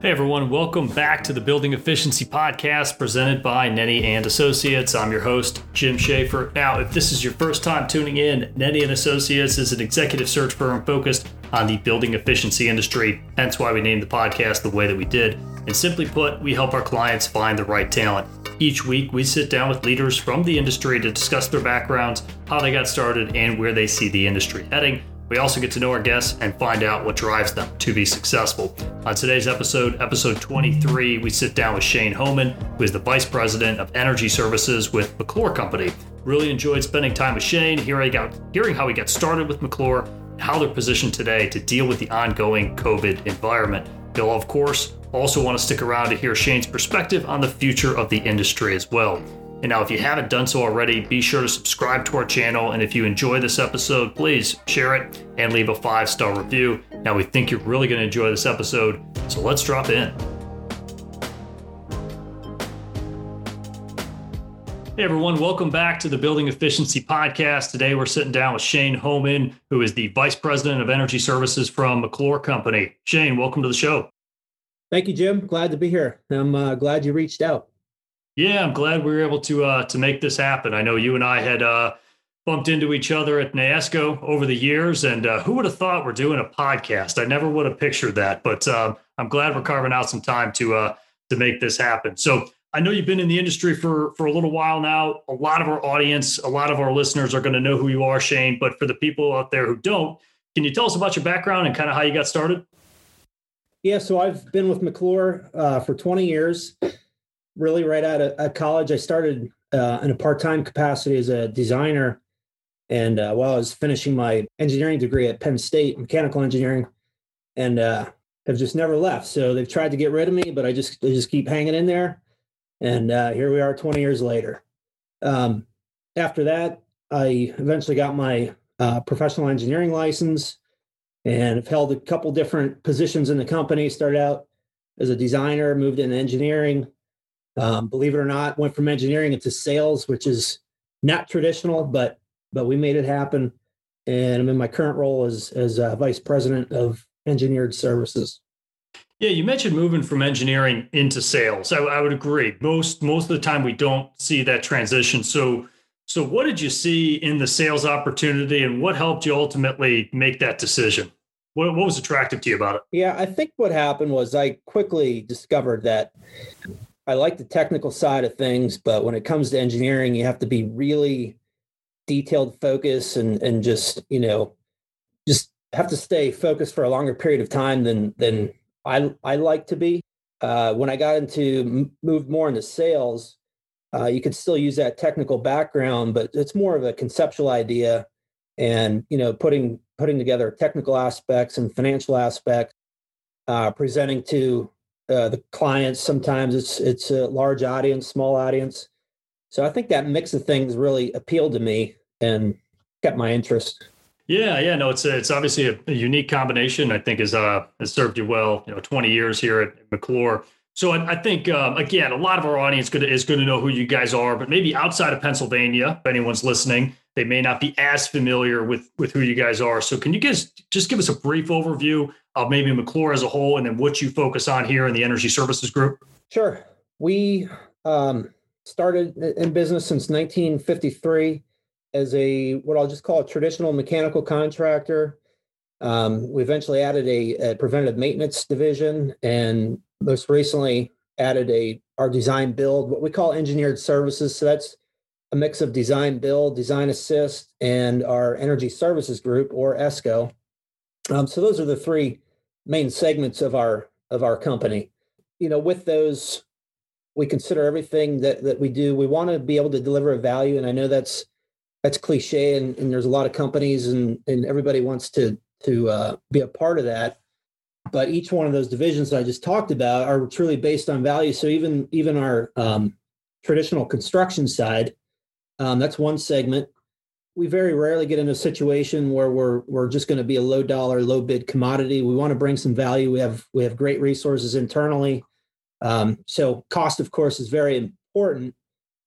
Hey everyone, welcome back to the Building Efficiency Podcast presented by Nenny and Associates. I'm your host, Jim Schaefer. Now, if this is your first time tuning in, Nenny and Associates is an executive search firm focused on the building efficiency industry, hence why we named the podcast the way that we did. And simply put, we help our clients find the right talent. Each week, we sit down with leaders from the industry to discuss their backgrounds, how they got started, and where they see the industry heading. We also get to know our guests and find out what drives them to be successful. On today's episode, episode 23, we sit down with Shane Homan, who is the Vice President of Energy Services with McClure Company. Really enjoyed spending time with Shane, hearing, hearing how he got started with McClure, how they're positioned today to deal with the ongoing COVID environment. You'll, of course, also want to stick around to hear Shane's perspective on the future of the industry as well. And now, if you haven't done so already, be sure to subscribe to our channel. And if you enjoy this episode, please share it and leave a five star review. Now, we think you're really going to enjoy this episode, so let's drop in. Hey everyone, welcome back to the Building Efficiency Podcast. Today we're sitting down with Shane Homan, who is the Vice President of Energy Services from McClure Company. Shane, welcome to the show. Thank you, Jim. Glad to be here. I'm uh, glad you reached out. Yeah, I'm glad we were able to uh, to make this happen. I know you and I had uh, bumped into each other at NAESCO over the years, and uh, who would have thought we're doing a podcast? I never would have pictured that, but um, I'm glad we're carving out some time to uh, to make this happen. So I know you've been in the industry for for a little while now. A lot of our audience, a lot of our listeners are going to know who you are, Shane. But for the people out there who don't, can you tell us about your background and kind of how you got started? Yeah, so I've been with McClure uh, for 20 years really right out of college, I started uh, in a part time capacity as a designer. And uh, while I was finishing my engineering degree at Penn State, mechanical engineering, and uh, have just never left. So they've tried to get rid of me, but I just just keep hanging in there. And uh, here we are, 20 years later. Um, after that, I eventually got my uh, professional engineering license and have held a couple different positions in the company. Started out as a designer, moved into engineering, um, believe it or not, went from engineering into sales, which is not traditional, but but we made it happen. And I'm in my current role as as uh, vice president of engineered services. Yeah, you mentioned moving from engineering into sales. I, I would agree. Most most of the time, we don't see that transition. So so what did you see in the sales opportunity, and what helped you ultimately make that decision? What, what was attractive to you about it? Yeah, I think what happened was I quickly discovered that I like the technical side of things, but when it comes to engineering, you have to be really detailed focus and and just you know just have to stay focused for a longer period of time than than I I like to be. Uh, when I got into moved more into sales, uh, you could still use that technical background, but it's more of a conceptual idea, and you know putting putting together technical aspects and financial aspects, uh, presenting to uh, the clients. Sometimes it's it's a large audience, small audience. So I think that mix of things really appealed to me and kept my interest. Yeah, yeah, no, it's a, it's obviously a, a, unique combination. I think has uh has served you well. You know, twenty years here at McClure. So I, I think um, again, a lot of our audience could, is going to know who you guys are, but maybe outside of Pennsylvania, if anyone's listening, they may not be as familiar with with who you guys are. So can you guys just give us a brief overview of maybe McClure as a whole, and then what you focus on here in the energy services group? Sure. We um, started in business since 1953 as a what I'll just call a traditional mechanical contractor. Um, we eventually added a, a, preventative maintenance division, and most recently added a our design build, what we call engineered services. So that's a mix of design build, design assist, and our energy services group or ESCO. Um, so those are the three main segments of our of our company. You know, with those, we consider everything that that we do. We want to be able to deliver a value, and I know that's that's cliche, and, and there's a lot of companies, and and everybody wants to to uh, be a part of that. But each one of those divisions that I just talked about are truly based on value. So even even our um, traditional construction side, um, that's one segment we very rarely get in a situation where we're we're just going to be a low dollar, low bid commodity. We want to bring some value. We have we have great resources internally. Um, so cost, of course, is very important.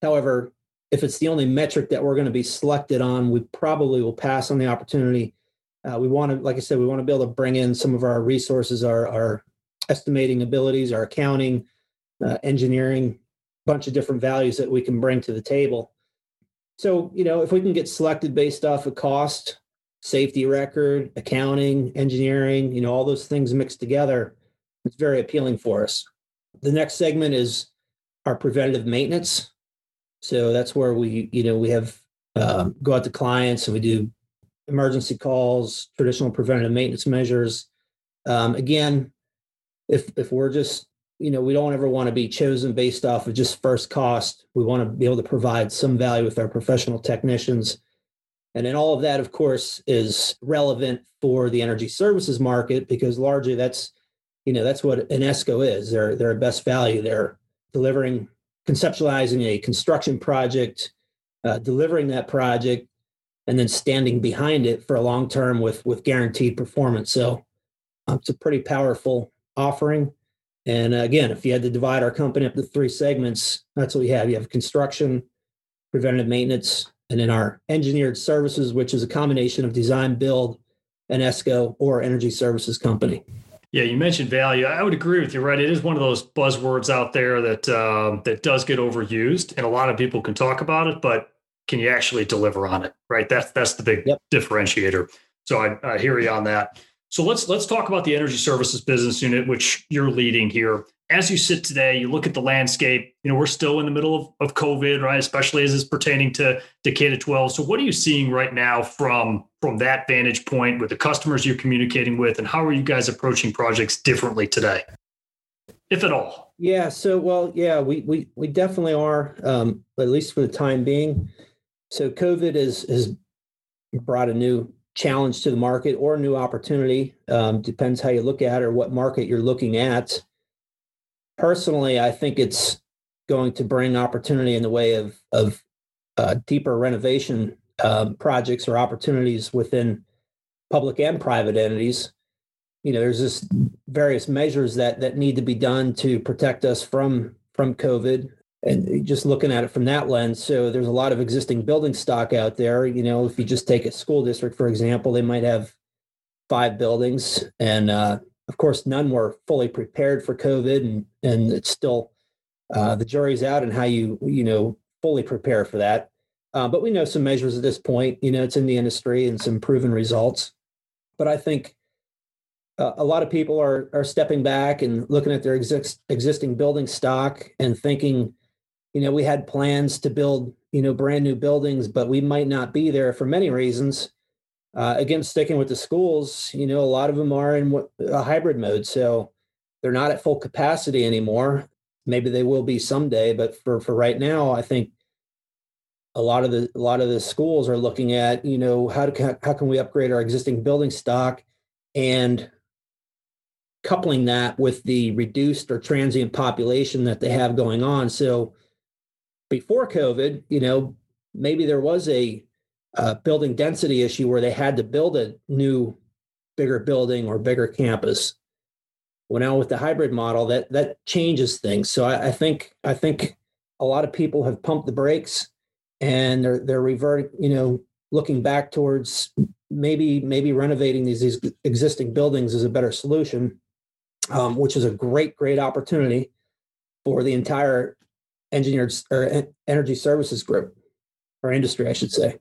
However, if it's the only metric that we're going to be selected on, we probably will pass on the opportunity. Uh, we want to, like I said, we want to be able to bring in some of our resources, our our estimating abilities, our accounting, uh, engineering, bunch of different values that we can bring to the table. So, you know, if we can get selected based off of cost, safety record, accounting, engineering, you know, all those things mixed together, it's very appealing for us. The next segment is our preventative maintenance. So that's where we, you know, we have um, go out to clients and we do emergency calls, traditional preventative maintenance measures. Um, again, if if we're just you know we don't ever want to be chosen based off of just first cost. We want to be able to provide some value with our professional technicians. And then all of that, of course, is relevant for the energy services market because largely that's, you know, that's what an ESCO is. They're they're best value. They're delivering, conceptualizing a construction project, uh, delivering that project, and then standing behind it for a long term with with guaranteed performance. So um, it's a pretty powerful offering. And uh, again, if you had to divide our company up to three segments, that's what we have. You have construction, preventative maintenance, and then our engineered services, which is a combination of design, build, and ESCO or energy services company. Yeah, you mentioned value. I would agree with you, right? It is one of those buzzwords out there that uh, that does get overused, and a lot of people can talk about it, but can you actually deliver on it? Right. That's that's the big yep. differentiator. So I, I hear you on that. So let's let's talk about the energy services business unit, which you're leading here. As you sit today, you look at the landscape. You know, we're still in the middle of, of COVID, right? Especially as it's pertaining to, to K to 12. So what are you seeing right now from from that vantage point with the customers you're communicating with, and how are you guys approaching projects differently today, if at all? Yeah. So well, yeah, we we we definitely are, um, at least for the time being. So COVID has has brought a new challenge to the market or a new opportunity. Um, depends how you look at it or what market you're looking at. Personally, I think it's going to bring opportunity in the way of of uh, deeper renovation um, projects or opportunities within public and private entities. You know, there's just various measures that that need to be done to protect us from from COVID and just looking at it from that lens. So there's a lot of existing building stock out there. You know if you just take a school district for example they might have five buildings and uh, of course none were fully prepared for covid and and it's still uh, the jury's out and how you you know fully prepare for that. Uh, but we know some measures at this point. You know it's in the industry and some proven results. But i think uh, a lot of people are are stepping back and looking at their exist, existing building stock and thinking you know, we had plans to build, you know, brand new buildings, but we might not be there for many reasons. Uh, again, sticking with the schools, you know, a lot of them are in a hybrid mode, so they're not at full capacity anymore. Maybe they will be someday, but for for right now, I think a lot of the a lot of the schools are looking at, you know, how to how can we upgrade our existing building stock and coupling that with the reduced or transient population that they have going on. So before COVID, you know, maybe there was a uh, building density issue where they had to build a new, bigger building or bigger campus. Well, now with the hybrid model, that that changes things. So I, I think I think a lot of people have pumped the brakes and they're they're reverting, you know, looking back towards maybe maybe renovating these, these existing buildings is a better solution, um, which is a great great opportunity for the entire engineered or energy services group or industry, I should say.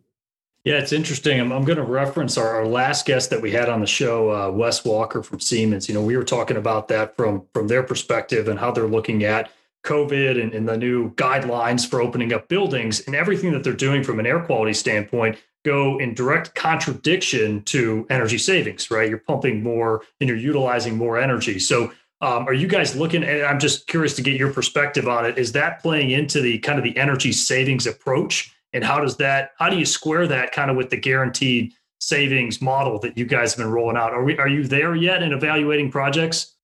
Yeah, it's interesting. I'm, I'm going to reference our, our, last guest that we had on the show, uh, Wes Walker from Siemens. You know, we were talking about that from from their perspective and how they're looking at COVID and, and the new guidelines for opening up buildings and everything that they're doing from an air quality standpoint go in direct contradiction to energy savings. Right, you're pumping more and you're utilizing more energy. So um, are you guys looking at, I'm just curious to get your perspective on it. Is that playing into the kind of the energy savings approach? And how does that, how do you square that kind of with the guaranteed savings model that you guys have been rolling out? Are we, are you there yet in evaluating projects?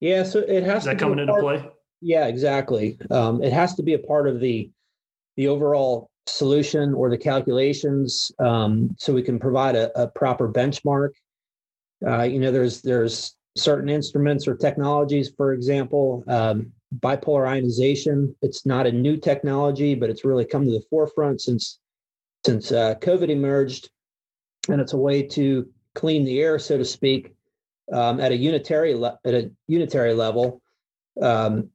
Yeah. So it has is that coming into play? Yeah, exactly. Um, it has to be a part of the, the overall solution or the calculations um, so we can provide a, a proper benchmark. Uh, you know, there's, there's certain instruments or technologies, for example, um, bipolar ionization. It's not a new technology, but it's really come to the forefront since since uh, COVID emerged, and it's a way to clean the air, so to speak, um, at a unitary le- at a unitary level, um,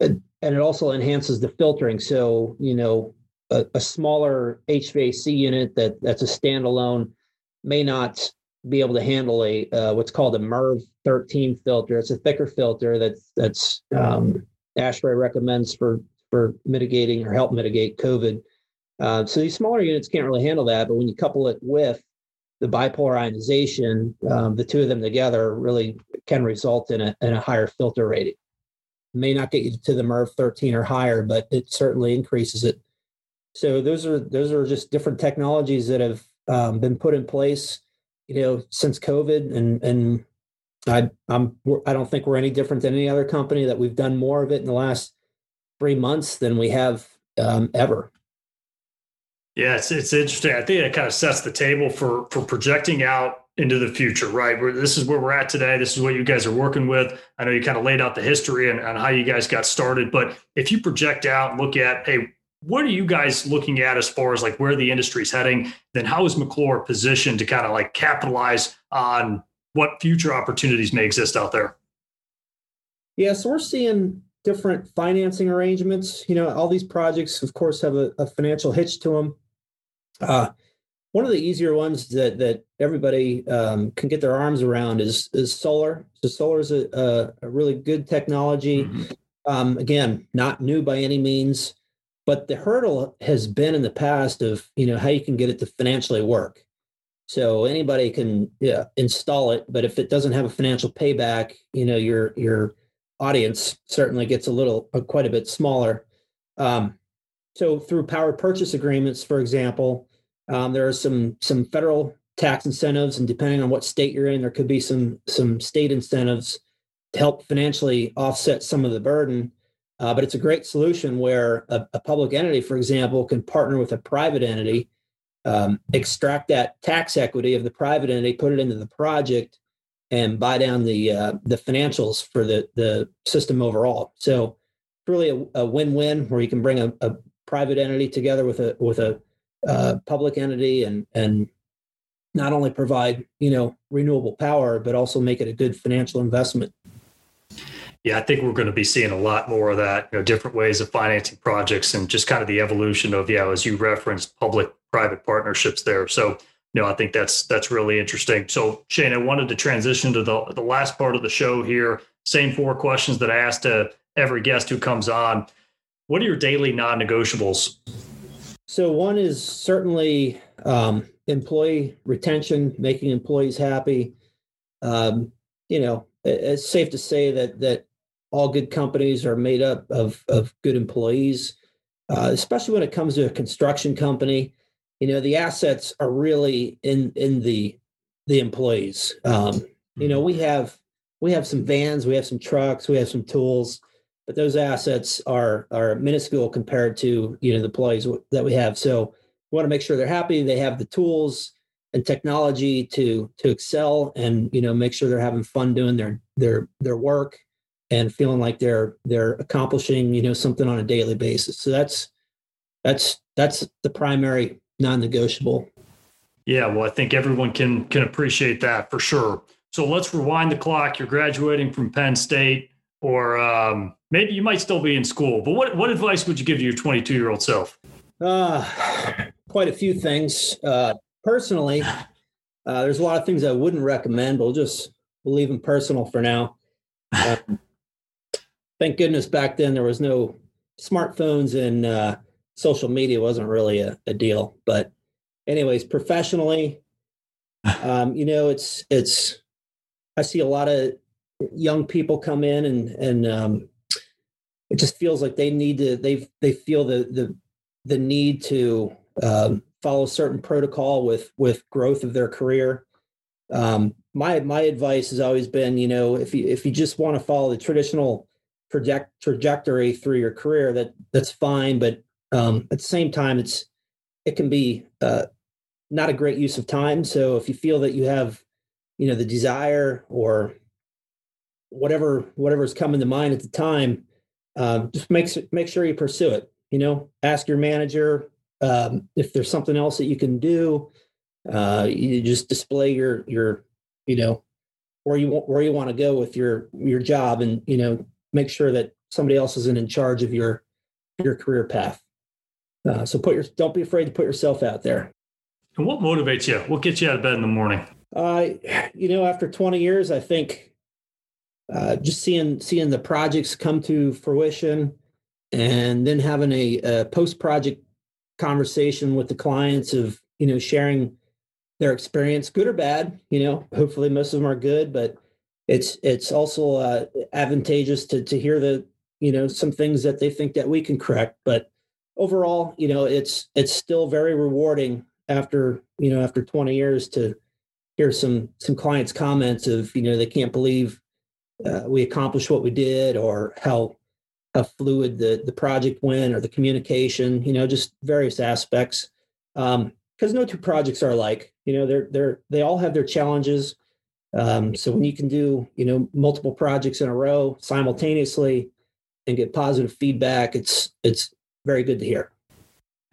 and it also enhances the filtering. So you know, a, a smaller HVAC unit that that's a standalone may not be able to handle a uh, what's called a MERV 13 filter. It's a thicker filter that's that's um, recommends for for mitigating or help mitigate COVID. Uh, so these smaller units can't really handle that, but when you couple it with the bipolar ionization, um, the two of them together really can result in a, in a higher filter rating. It may not get you to the MERV 13 or higher, but it certainly increases it. So those are those are just different technologies that have um, been put in place, you know, since COVID, and and I I'm I don't think we're any different than any other company that we've done more of it in the last three months than we have um, ever. Yeah, it's it's interesting. I think it kind of sets the table for for projecting out into the future, right? Where this is where we're at today. This is what you guys are working with. I know you kind of laid out the history and, and how you guys got started, but if you project out look at, hey, what are you guys looking at as far as like where the industry is heading? Then how is McClure positioned to kind of like capitalize on what future opportunities may exist out there? Yeah, so we're seeing different financing arrangements. You know, all these projects, of course, have a, a financial hitch to them. Uh, one of the easier ones that that everybody um, can get their arms around is is solar. So solar is a, a, a really good technology. Mm-hmm. Um, again, not new by any means, but the hurdle has been in the past of you know how you can get it to financially work. So anybody can yeah, install it, but if it doesn't have a financial payback, you know your your audience certainly gets a little uh, quite a bit smaller. Um, so through power purchase agreements, for example, um, there are some some federal tax incentives, and depending on what state you're in, there could be some some state incentives to help financially offset some of the burden. Uh, but it's a great solution where a, a, public entity, for example, can partner with a private entity, um, extract that tax equity of the private entity, put it into the project, and buy down the uh, the financials for the the system overall. So it's really a, a win-win where you can bring a, a private entity together with a with a uh, public entity and and not only provide you know renewable power but also make it a good financial investment yeah i think we're going to be seeing a lot more of that you know different ways of financing projects and just kind of the evolution of yeah as you referenced public private partnerships there so you know i think that's that's really interesting so shane i wanted to transition to the the last part of the show here same four questions that i asked to every guest who comes on what are your daily non-negotiables? So one is certainly um, employee retention, making employees happy. Um, you know, it's safe to say that that all good companies are made up of of good employees, uh, especially when it comes to a construction company. You know, the assets are really in in the the employees. Um, you know, mm-hmm. we have we have some vans, we have some trucks, we have some tools but those assets are are minuscule compared to you know the employees that we have. So we want to make sure they're happy. They have the tools and technology to to excel, and you know make sure they're having fun doing their their their work and feeling like they're they're accomplishing you know something on a daily basis. So that's that's that's the primary non-negotiable. Yeah, well, I think everyone can can appreciate that for sure. So let's rewind the clock. You're graduating from Penn State or um, maybe you might still be in school. But what what advice would you give to your 22 year old self? Uh, quite a few things. Uh, personally, uh, there's a lot of things I wouldn't recommend, but we'll just we'll leave them personal for now. Um, thank goodness back then there was no smartphones and uh, social media wasn't really a, a deal. But anyways, professionally, um, you know, it's it's I see a lot of young people come in and and um, it just feels like they need to they they feel the the the need to um, follow certain protocol with with growth of their career. Um, my my advice has always been, you know, if you if you just want to follow the traditional project trajectory through your career, that that's fine. But um, at the same time, it's it can be uh, not a great use of time. So if you feel that you have, you know, the desire or whatever whatever's coming to mind at the time, um, just make make sure you pursue it. You know, ask your manager um, if there's something else that you can do. Uh, you just display your your you know where you want where you want to go with your your job and you know make sure that somebody else isn't in charge of your your career path. Uh, so put your don't be afraid to put yourself out there. And what motivates you? What gets you out of bed in the morning? Uh, you know after 20 years i think uh, just seeing seeing the projects come to fruition and then having a, a post project conversation with the clients of you know sharing their experience, good or bad. You know, hopefully most of them are good, but it's it's also uh, advantageous to to hear the you know some things that they think that we can correct. But overall, you know, it's it's still very rewarding after you know after 20 years to hear some some clients' comments of you know they can't believe uh, we accomplished what we did or how how fluid the the project went or the communication. You know, just various aspects. Um, because no two projects are alike. You know, they're they're they all have their challenges. Um, so when you can do you know multiple projects in a row simultaneously and get positive feedback, it's it's very good to hear.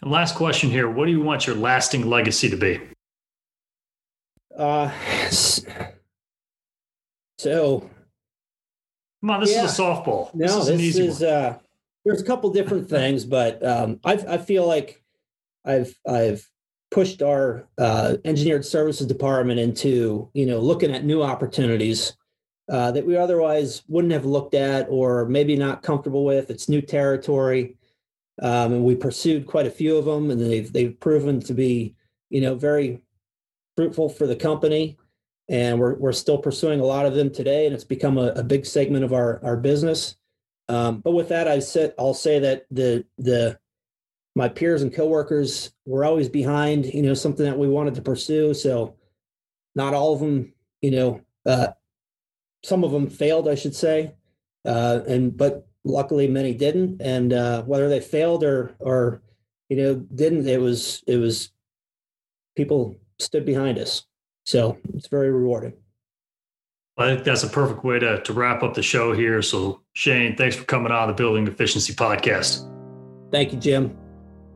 And last question here: What do you want your lasting legacy to be? Uh, so. Come on, this yeah. is a softball. No, this is, this is uh, there's a couple different things, but um, I I feel like I've I've pushed our uh, engineered services department into you know looking at new opportunities uh, that we otherwise wouldn't have looked at or maybe not comfortable with. It's new territory, um, and we pursued quite a few of them, and they've they've proven to be you know very fruitful for the company. And we're we're still pursuing a lot of them today, and it's become a, a big segment of our our business. Um, but with that, I said I'll say that the the my peers and coworkers were always behind, you know, something that we wanted to pursue. So not all of them, you know, uh, some of them failed, I should say. Uh, and, but luckily many didn't. And, uh, whether they failed or, or, you know, didn't, it was, it was people stood behind us. So it's very rewarding. I think that's a perfect way to, to wrap up the show here. So Shane, thanks for coming on the Building Efficiency Podcast. Thank you, Jim.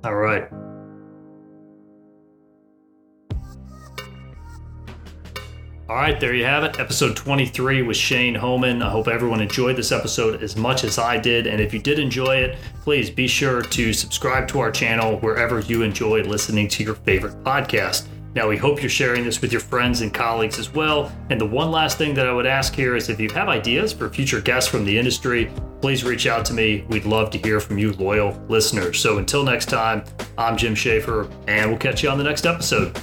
All right. All right, there you have it. Episode 23 with Shane Homan. I hope everyone enjoyed this episode as much as I did. And if you did enjoy it, please be sure to subscribe to our channel wherever you enjoy listening to your favorite podcast. Now, we hope you're sharing this with your friends and colleagues as well. And the one last thing that I would ask here is if you have ideas for future guests from the industry, please reach out to me. We'd love to hear from you, loyal listeners. So until next time, I'm Jim Schaefer, and we'll catch you on the next episode.